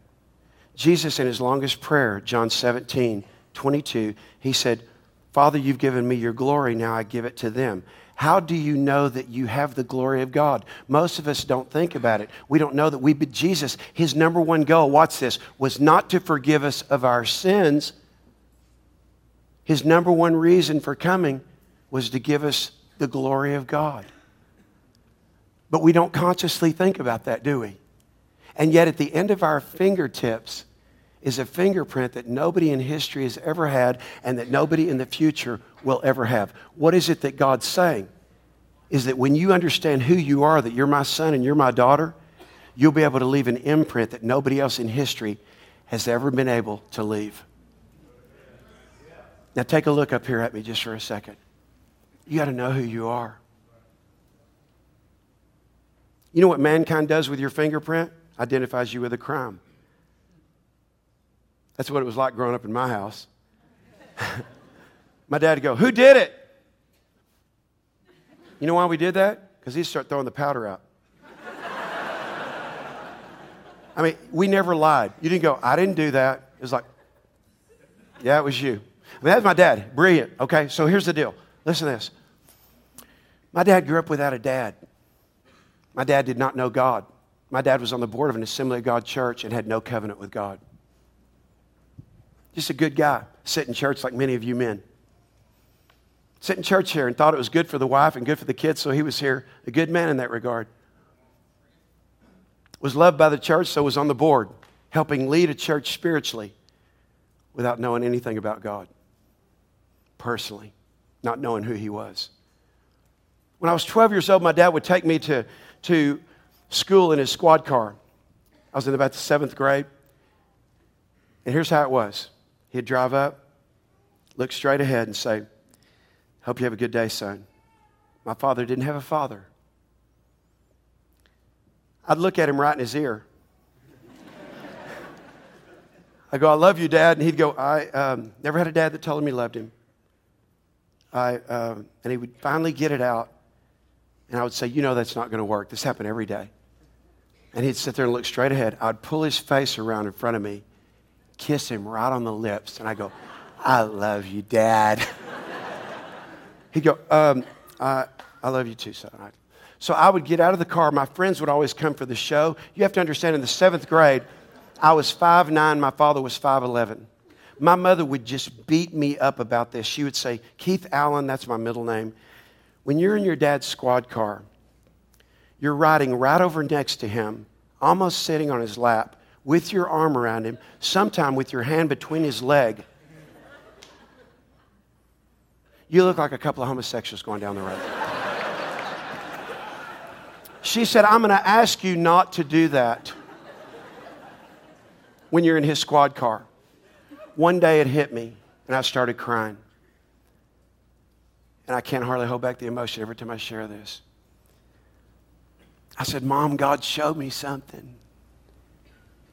Jesus, in his longest prayer, John 17, 22, he said, Father, you've given me your glory. Now I give it to them. How do you know that you have the glory of God? Most of us don't think about it. We don't know that we, but Jesus, his number one goal, watch this, was not to forgive us of our sins. His number one reason for coming was to give us the glory of God. But we don't consciously think about that, do we? And yet, at the end of our fingertips is a fingerprint that nobody in history has ever had and that nobody in the future will ever have. What is it that God's saying? Is that when you understand who you are, that you're my son and you're my daughter, you'll be able to leave an imprint that nobody else in history has ever been able to leave. Now, take a look up here at me just for a second. You got to know who you are. You know what mankind does with your fingerprint? Identifies you with a crime. That's what it was like growing up in my house. my dad would go, Who did it? You know why we did that? Because he'd start throwing the powder out. I mean, we never lied. You didn't go, I didn't do that. It was like, Yeah, it was you. I mean, that's my dad. Brilliant. Okay, so here's the deal. Listen to this. My dad grew up without a dad. My dad did not know God. My dad was on the board of an Assembly of God church and had no covenant with God. Just a good guy, sit in church like many of you men. Sit in church here and thought it was good for the wife and good for the kids, so he was here. A good man in that regard. Was loved by the church, so was on the board, helping lead a church spiritually without knowing anything about God personally, not knowing who he was. When I was 12 years old, my dad would take me to, to school in his squad car. I was in about the seventh grade. And here's how it was He'd drive up, look straight ahead, and say, Hope you have a good day, son. My father didn't have a father. I'd look at him right in his ear. I go, I love you, Dad. And he'd go, I um, never had a dad that told him he loved him. I, uh, and he would finally get it out. And I would say, You know, that's not going to work. This happened every day. And he'd sit there and look straight ahead. I'd pull his face around in front of me kiss him right on the lips. And I go, I love you, Dad. He'd go, um, I, I love you too, son. So I would get out of the car. My friends would always come for the show. You have to understand, in the seventh grade, I was 5'9, my father was 5'11. My mother would just beat me up about this. She would say, Keith Allen, that's my middle name. When you're in your dad's squad car, you're riding right over next to him, almost sitting on his lap with your arm around him, sometime with your hand between his leg. You look like a couple of homosexuals going down the road. She said, I'm going to ask you not to do that when you're in his squad car. One day it hit me, and I started crying. And I can't hardly hold back the emotion every time I share this. I said, Mom, God showed me something.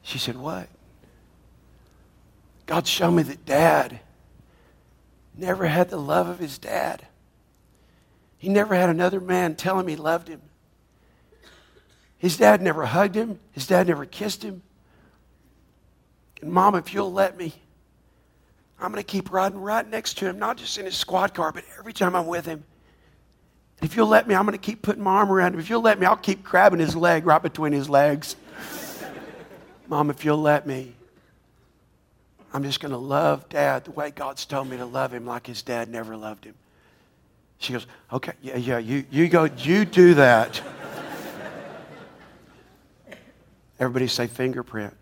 She said, What? God showed me that dad never had the love of his dad. He never had another man tell him he loved him. His dad never hugged him, his dad never kissed him. And, Mom, if you'll let me, I'm going to keep riding right next to him, not just in his squad car, but every time I'm with him. If you'll let me, I'm going to keep putting my arm around him. If you'll let me, I'll keep grabbing his leg right between his legs. Mom, if you'll let me, I'm just going to love dad the way God's told me to love him like his dad never loved him. She goes, okay, yeah, yeah, you, you go, you do that. Everybody say fingerprint.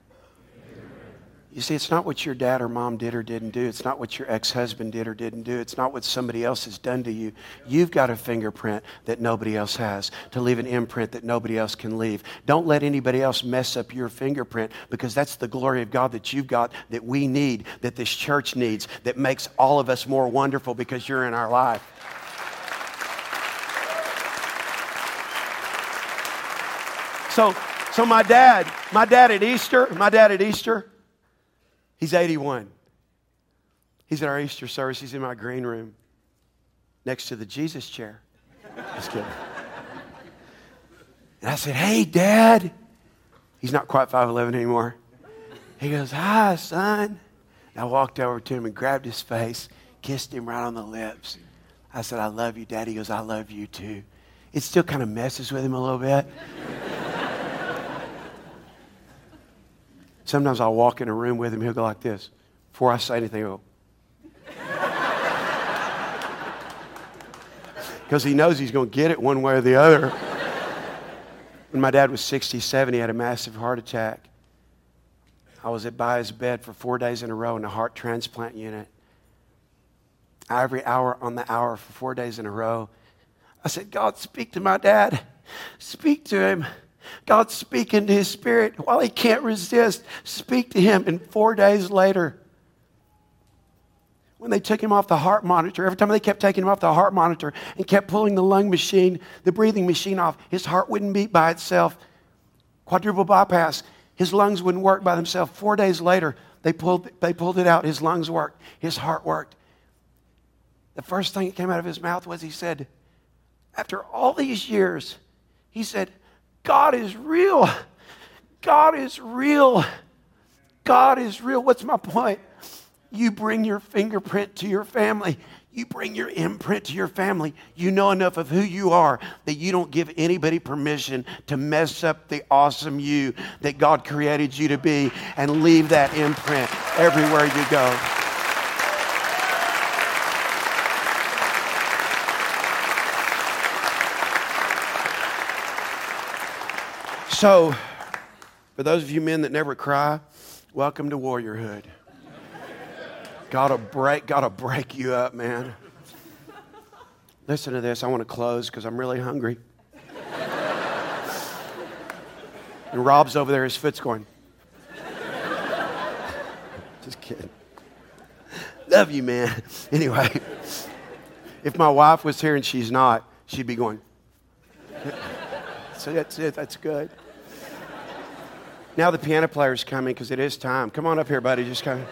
You see, it's not what your dad or mom did or didn't do. It's not what your ex husband did or didn't do. It's not what somebody else has done to you. You've got a fingerprint that nobody else has to leave an imprint that nobody else can leave. Don't let anybody else mess up your fingerprint because that's the glory of God that you've got that we need, that this church needs, that makes all of us more wonderful because you're in our life. So, so my dad, my dad at Easter, my dad at Easter, He's 81. He's at our Easter service. He's in my green room next to the Jesus chair. Just kidding. And I said, Hey, Dad. He's not quite 5'11 anymore. He goes, Hi, son. And I walked over to him and grabbed his face, kissed him right on the lips. I said, I love you, Daddy. He goes, I love you too. It still kind of messes with him a little bit. Sometimes I'll walk in a room with him, he'll go like this. Before I say anything, he'll Because he knows he's going to get it one way or the other. when my dad was 67, he had a massive heart attack. I was at by his bed for four days in a row in a heart transplant unit. Every hour on the hour for four days in a row. I said, God, speak to my dad. Speak to him. God, speak into his spirit. While he can't resist, speak to him. And four days later, when they took him off the heart monitor, every time they kept taking him off the heart monitor and kept pulling the lung machine, the breathing machine off, his heart wouldn't beat by itself. Quadruple bypass. His lungs wouldn't work by themselves. Four days later, they pulled, they pulled it out. His lungs worked. His heart worked. The first thing that came out of his mouth was he said, after all these years, he said, God is real. God is real. God is real. What's my point? You bring your fingerprint to your family. You bring your imprint to your family. You know enough of who you are that you don't give anybody permission to mess up the awesome you that God created you to be and leave that imprint everywhere you go. So, for those of you men that never cry, welcome to warriorhood. Gotta break, gotta break you up, man. Listen to this. I want to close because I'm really hungry. and Rob's over there, his foot's going. Just kidding. Love you, man. Anyway, if my wife was here and she's not, she'd be going. so that's it. That's good. Now the piano player's coming because it is time. Come on up here, buddy. Just come.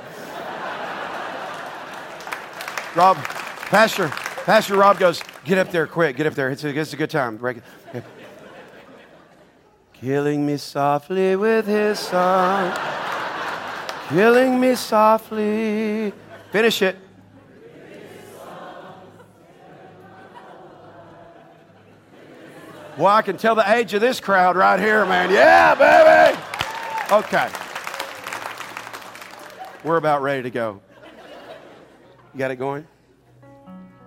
Rob, Pastor, Pastor Rob goes, get up there quick, get up there. It's a, it's a good time. Killing me softly with his song. Killing me softly. Finish it. Well, I can tell the age of this crowd right here, man. Yeah, baby. Okay. We're about ready to go. You got it going?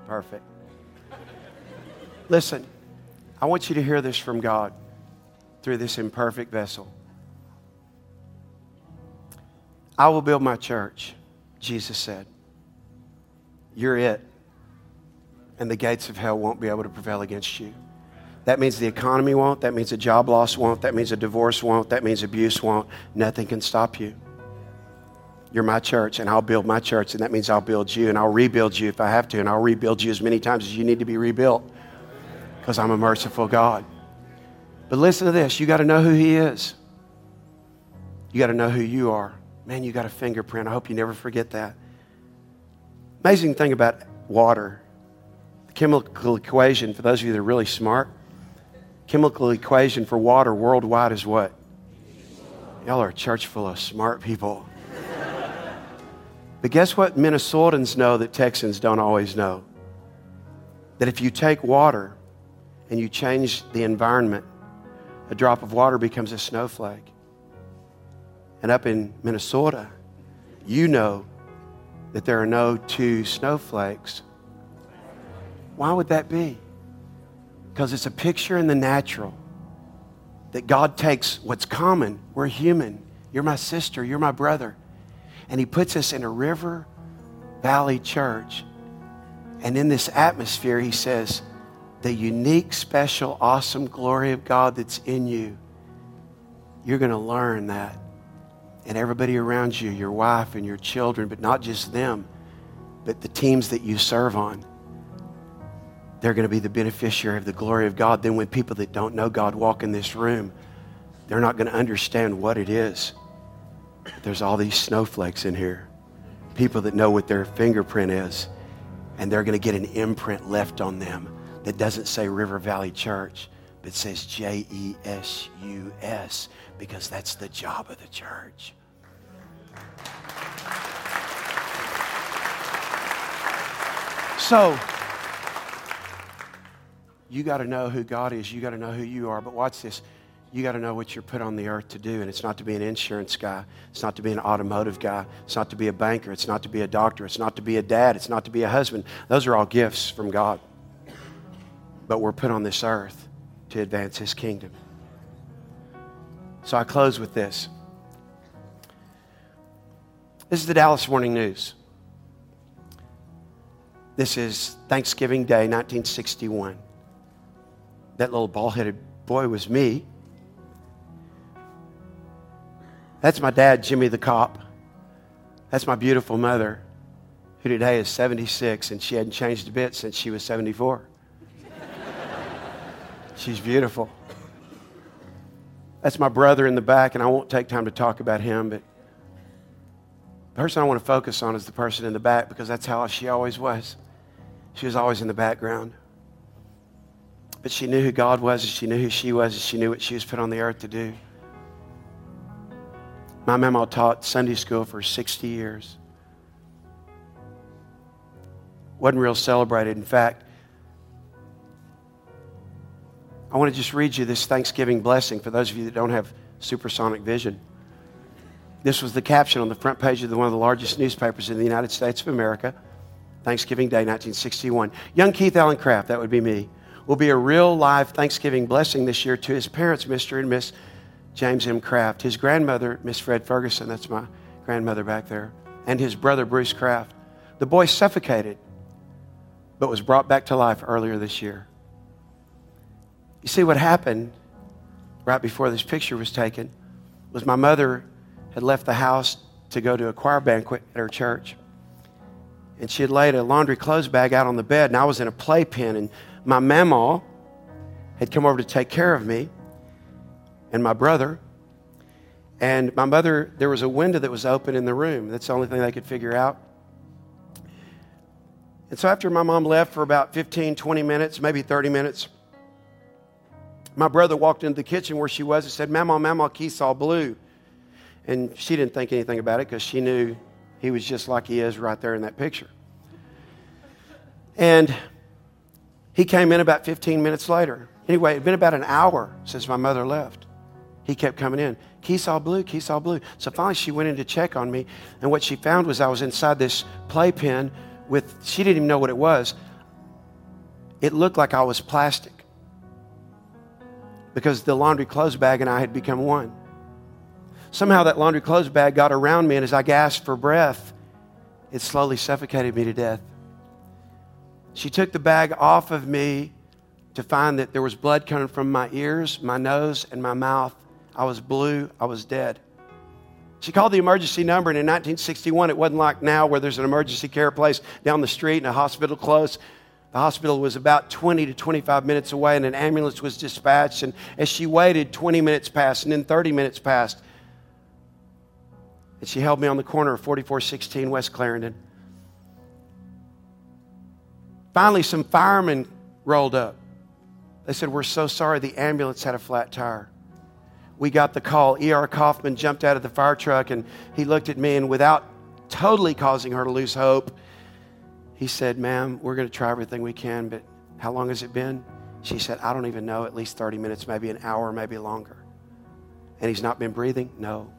Perfect. Listen, I want you to hear this from God through this imperfect vessel. I will build my church, Jesus said. You're it. And the gates of hell won't be able to prevail against you. That means the economy won't. That means a job loss won't. That means a divorce won't. That means abuse won't. Nothing can stop you. You're my church, and I'll build my church, and that means I'll build you, and I'll rebuild you if I have to, and I'll rebuild you as many times as you need to be rebuilt because I'm a merciful God. But listen to this you got to know who He is, you got to know who you are. Man, you got a fingerprint. I hope you never forget that. Amazing thing about water, the chemical equation, for those of you that are really smart, chemical equation for water worldwide is what? Y'all are a church full of smart people. but guess what Minnesotans know that Texans don't always know? That if you take water and you change the environment, a drop of water becomes a snowflake. And up in Minnesota, you know that there are no two snowflakes. Why would that be? Because it's a picture in the natural that God takes what's common. We're human. You're my sister. You're my brother. And He puts us in a river valley church. And in this atmosphere, He says, the unique, special, awesome glory of God that's in you, you're going to learn that. And everybody around you, your wife and your children, but not just them, but the teams that you serve on they're going to be the beneficiary of the glory of God. Then, when people that don't know God walk in this room, they're not going to understand what it is. There's all these snowflakes in here, people that know what their fingerprint is, and they're going to get an imprint left on them that doesn't say River Valley Church, but says J E S U S, because that's the job of the church. So, you got to know who God is. You got to know who you are. But watch this. You got to know what you're put on the earth to do. And it's not to be an insurance guy. It's not to be an automotive guy. It's not to be a banker. It's not to be a doctor. It's not to be a dad. It's not to be a husband. Those are all gifts from God. But we're put on this earth to advance His kingdom. So I close with this. This is the Dallas Morning News. This is Thanksgiving Day, 1961. That little ball headed boy was me. That's my dad, Jimmy the cop. That's my beautiful mother, who today is 76, and she hadn't changed a bit since she was 74. She's beautiful. That's my brother in the back, and I won't take time to talk about him, but the person I want to focus on is the person in the back because that's how she always was. She was always in the background. But she knew who God was, and she knew who she was, and she knew what she was put on the earth to do. My mama taught Sunday school for 60 years. Wasn't real celebrated. In fact, I want to just read you this Thanksgiving blessing for those of you that don't have supersonic vision. This was the caption on the front page of the, one of the largest newspapers in the United States of America. Thanksgiving Day, 1961. Young Keith Allen Craft, that would be me, will be a real live Thanksgiving blessing this year to his parents, Mr. and Miss James M. Craft, his grandmother, Miss Fred Ferguson, that's my grandmother back there, and his brother, Bruce Craft. The boy suffocated, but was brought back to life earlier this year. You see, what happened right before this picture was taken was my mother had left the house to go to a choir banquet at her church and she had laid a laundry clothes bag out on the bed, and I was in a playpen, and my mama had come over to take care of me and my brother. And my mother, there was a window that was open in the room. That's the only thing they could figure out. And so after my mom left for about 15, 20 minutes, maybe 30 minutes, my brother walked into the kitchen where she was and said, Mama, Mama, Keith saw blue. And she didn't think anything about it because she knew he was just like he is right there in that picture. And he came in about 15 minutes later. Anyway, it had been about an hour since my mother left. He kept coming in. All blue, all blue. So finally she went in to check on me, and what she found was I was inside this playpen with, she didn't even know what it was. It looked like I was plastic because the laundry clothes bag and I had become one. Somehow that laundry clothes bag got around me, and as I gasped for breath, it slowly suffocated me to death. She took the bag off of me to find that there was blood coming from my ears, my nose, and my mouth. I was blue. I was dead. She called the emergency number, and in 1961, it wasn't like now where there's an emergency care place down the street and a hospital close. The hospital was about 20 to 25 minutes away, and an ambulance was dispatched. And as she waited, 20 minutes passed, and then 30 minutes passed. And she held me on the corner of 4416 West Clarendon. Finally, some firemen rolled up. They said, We're so sorry, the ambulance had a flat tire. We got the call. E.R. Kaufman jumped out of the fire truck and he looked at me, and without totally causing her to lose hope, he said, Ma'am, we're going to try everything we can, but how long has it been? She said, I don't even know, at least 30 minutes, maybe an hour, maybe longer. And he's not been breathing? No.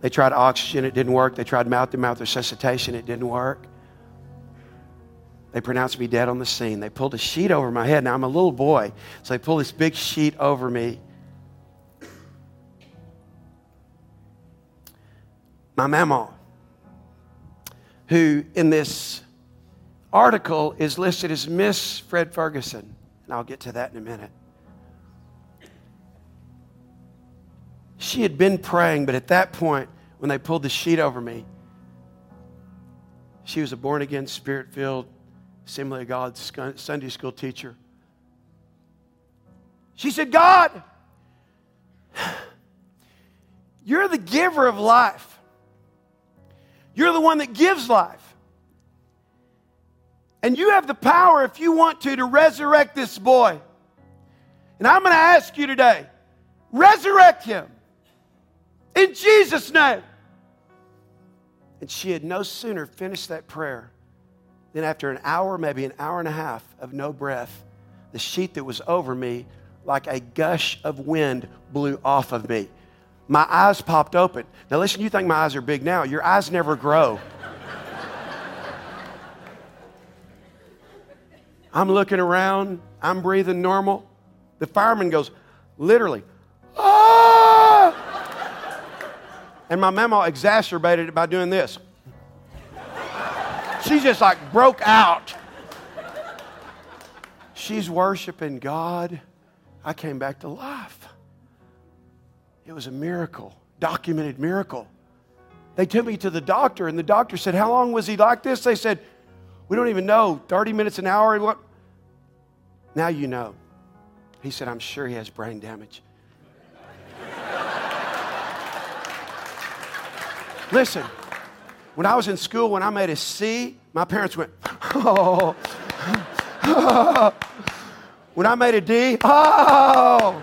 They tried oxygen, it didn't work. They tried mouth to mouth resuscitation, it didn't work. They pronounced me dead on the scene. They pulled a sheet over my head. Now I'm a little boy, so they pulled this big sheet over me. My mama, who in this article is listed as Miss Fred Ferguson, and I'll get to that in a minute. She had been praying, but at that point, when they pulled the sheet over me, she was a born again, spirit filled, Assembly of God Sunday school teacher. She said, God, you're the giver of life. You're the one that gives life. And you have the power, if you want to, to resurrect this boy. And I'm going to ask you today resurrect him. In Jesus' name. And she had no sooner finished that prayer than after an hour, maybe an hour and a half of no breath, the the sheet that was over me, like a gush of wind blew off of me. My eyes popped open. Now, listen, you think my eyes are big now. Your eyes never grow. I'm looking around, I'm breathing normal. The fireman goes, literally, ah! And my mama exacerbated it by doing this. She just like broke out. She's worshiping God. I came back to life. It was a miracle, documented miracle. They took me to the doctor, and the doctor said, How long was he like this? They said, We don't even know. 30 minutes an hour? What? Now you know. He said, I'm sure he has brain damage. Listen, when I was in school, when I made a C, my parents went, oh. when I made a D, oh.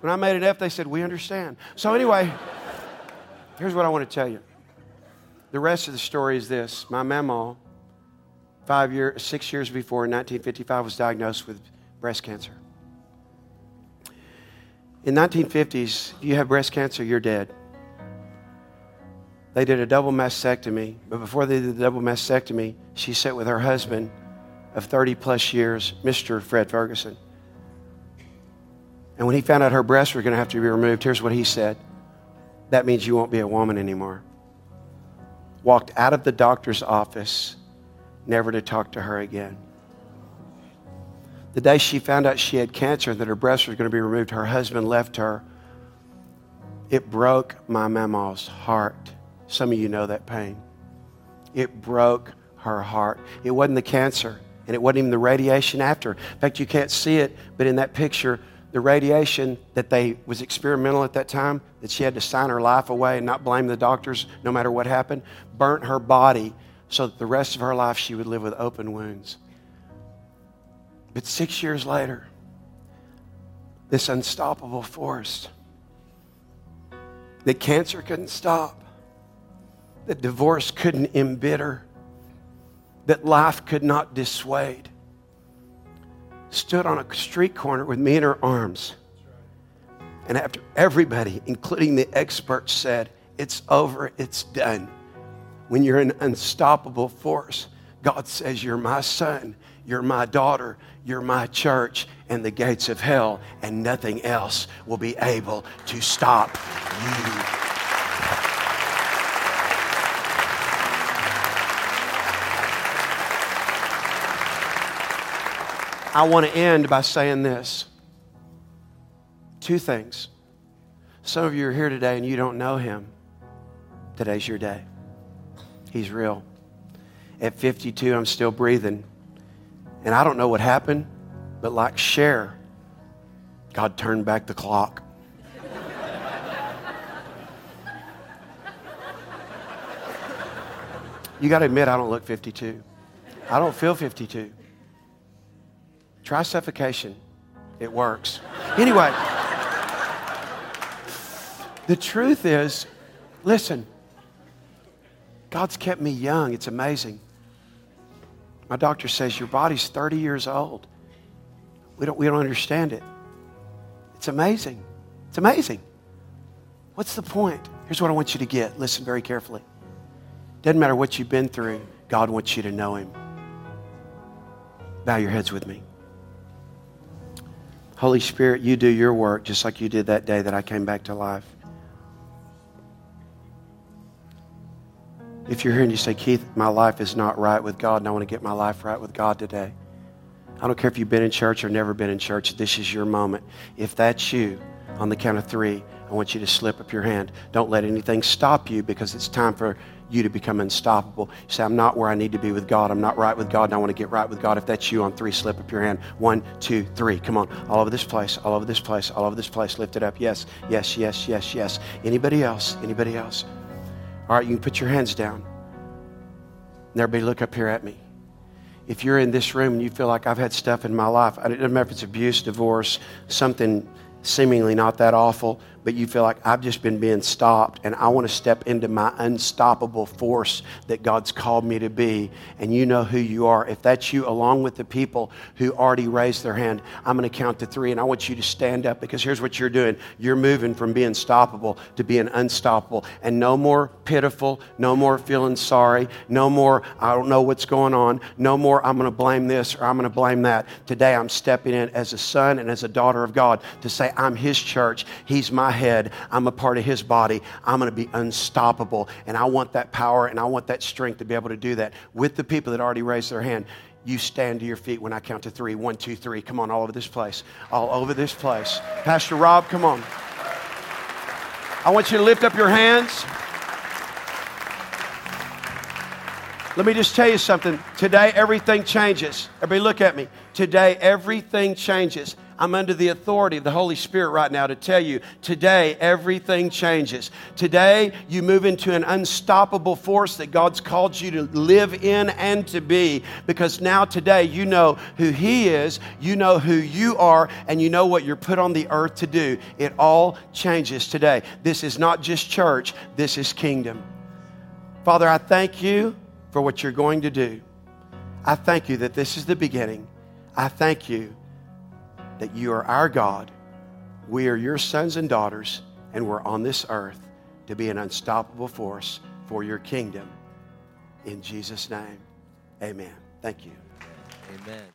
When I made an F, they said, we understand. So, anyway, here's what I want to tell you. The rest of the story is this my memo, five years, six years before, in 1955, was diagnosed with breast cancer. In 1950s, if you have breast cancer, you're dead. They did a double mastectomy, but before they did the double mastectomy, she sat with her husband of 30 plus years, Mr. Fred Ferguson. And when he found out her breasts were going to have to be removed, here's what he said That means you won't be a woman anymore. Walked out of the doctor's office, never to talk to her again. The day she found out she had cancer and that her breasts were going to be removed, her husband left her. It broke my mama's heart. Some of you know that pain. It broke her heart. It wasn't the cancer, and it wasn't even the radiation after. In fact, you can't see it, but in that picture, the radiation that they was experimental at that time, that she had to sign her life away and not blame the doctors no matter what happened, burnt her body so that the rest of her life she would live with open wounds. But six years later, this unstoppable force that cancer couldn't stop, that divorce couldn't embitter, that life could not dissuade, stood on a street corner with me in her arms. And after everybody, including the experts, said, It's over, it's done. When you're an unstoppable force, God says, You're my son, you're my daughter, you're my church, and the gates of hell and nothing else will be able to stop you. I want to end by saying this two things. Some of you are here today and you don't know him. Today's your day. He's real. At 52, I'm still breathing. And I don't know what happened, but like Cher, God turned back the clock. you got to admit, I don't look 52. I don't feel 52. Try suffocation, it works. Anyway, the truth is listen, God's kept me young. It's amazing. My doctor says your body's 30 years old. We don't, we don't understand it. It's amazing. It's amazing. What's the point? Here's what I want you to get. Listen very carefully. Doesn't matter what you've been through, God wants you to know Him. Bow your heads with me. Holy Spirit, you do your work just like you did that day that I came back to life. If you're here and you say, Keith, my life is not right with God and I want to get my life right with God today, I don't care if you've been in church or never been in church, this is your moment. If that's you, on the count of three, I want you to slip up your hand. Don't let anything stop you because it's time for you to become unstoppable. You say, I'm not where I need to be with God. I'm not right with God, and I want to get right with God. If that's you, on three, slip up your hand. One, two, three. Come on. All over this place, all over this place, all over this place. Lift it up. Yes, yes, yes, yes, yes. Anybody else? Anybody else? All right, you can put your hands down. And everybody look up here at me. If you're in this room and you feel like I've had stuff in my life, it doesn't matter if it's abuse, divorce, something seemingly not that awful, but you feel like I've just been being stopped and I want to step into my unstoppable force that God's called me to be, and you know who you are. If that's you, along with the people who already raised their hand, I'm going to count to three and I want you to stand up because here's what you're doing you're moving from being stoppable to being unstoppable. And no more pitiful, no more feeling sorry, no more, I don't know what's going on, no more, I'm going to blame this or I'm going to blame that. Today, I'm stepping in as a son and as a daughter of God to say, I'm His church. He's my head. I'm a part of His body. I'm going to be unstoppable. And I want that power and I want that strength to be able to do that with the people that already raised their hand. You stand to your feet when I count to three. One, two, three. Come on, all over this place. All over this place. Pastor Rob, come on. I want you to lift up your hands. Let me just tell you something. Today, everything changes. Everybody, look at me. Today, everything changes. I'm under the authority of the Holy Spirit right now to tell you today everything changes. Today you move into an unstoppable force that God's called you to live in and to be because now today you know who He is, you know who you are, and you know what you're put on the earth to do. It all changes today. This is not just church, this is kingdom. Father, I thank you for what you're going to do. I thank you that this is the beginning. I thank you that you are our God. We are your sons and daughters, and we're on this earth to be an unstoppable force for your kingdom. In Jesus' name, amen. Thank you. Amen.